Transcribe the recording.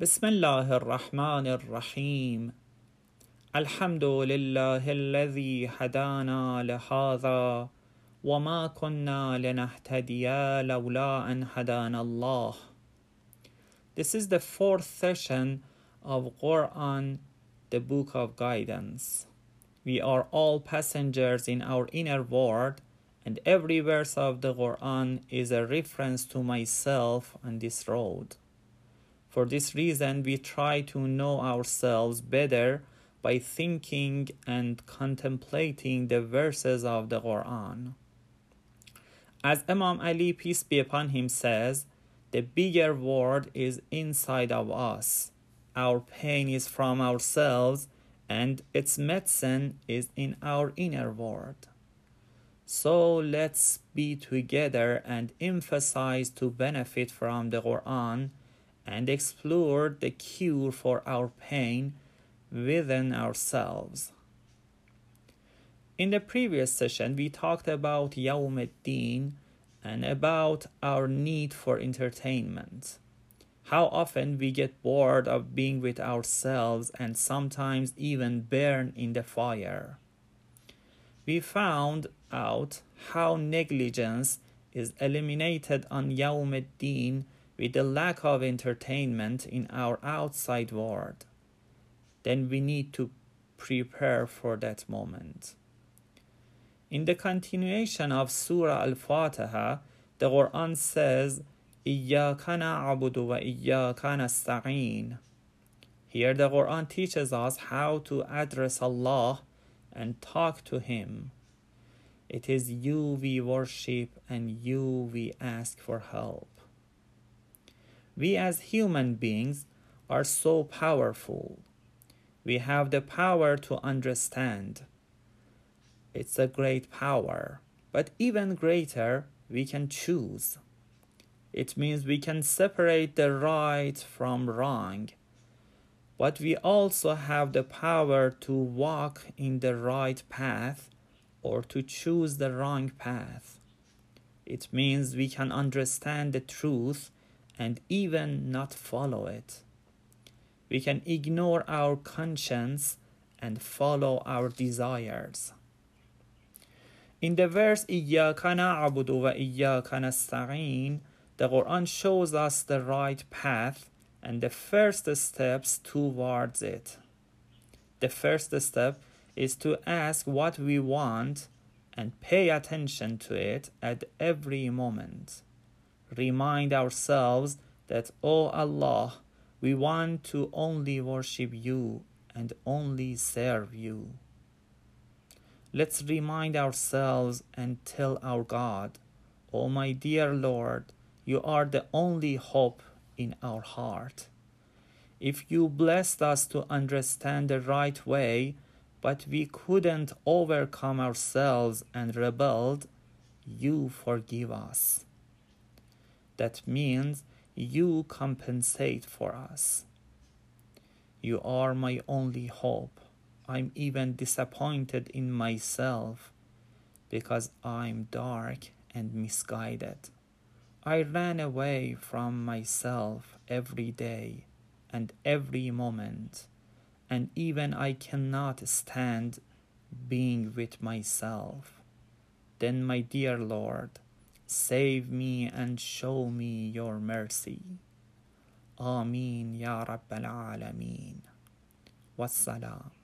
بسم الله الرحمن الرحيم الحمد لله الذي هدانا لهذا وما كنا لنهتدي لولا أن هدانا الله This is the fourth session of Quran, the Book of Guidance. We are all passengers in our inner world, and every verse of the Quran is a reference to myself on this road. For this reason, we try to know ourselves better by thinking and contemplating the verses of the Quran. As Imam Ali, peace be upon him, says, the bigger world is inside of us. Our pain is from ourselves, and its medicine is in our inner world. So let's be together and emphasize to benefit from the Quran and explore the cure for our pain within ourselves. In the previous session, we talked about Yawm ad-Din and about our need for entertainment. How often we get bored of being with ourselves and sometimes even burn in the fire. We found out how negligence is eliminated on Yawm ad-Din with the lack of entertainment in our outside world, then we need to prepare for that moment. In the continuation of Surah Al Fatiha, the Quran says, Here the Quran teaches us how to address Allah and talk to Him. It is you we worship and you we ask for help. We as human beings are so powerful. We have the power to understand. It's a great power, but even greater, we can choose. It means we can separate the right from wrong, but we also have the power to walk in the right path or to choose the wrong path. It means we can understand the truth and even not follow it. We can ignore our conscience and follow our desires. In the verse إِيَّاكَ نَعْبُدُ وَإِيَّاكَ نَسْتَعِينَ the Quran shows us the right path and the first steps towards it. The first step is to ask what we want and pay attention to it at every moment. Remind ourselves that, O Allah, we want to only worship you and only serve you. Let's remind ourselves and tell our God, O my dear Lord, you are the only hope in our heart. If you blessed us to understand the right way, but we couldn't overcome ourselves and rebelled, you forgive us. That means you compensate for us. You are my only hope. I'm even disappointed in myself because I'm dark and misguided. I ran away from myself every day and every moment, and even I cannot stand being with myself. Then, my dear Lord, save me and show me your mercy. Amin Ya Rabbal Alameen. Wassalam.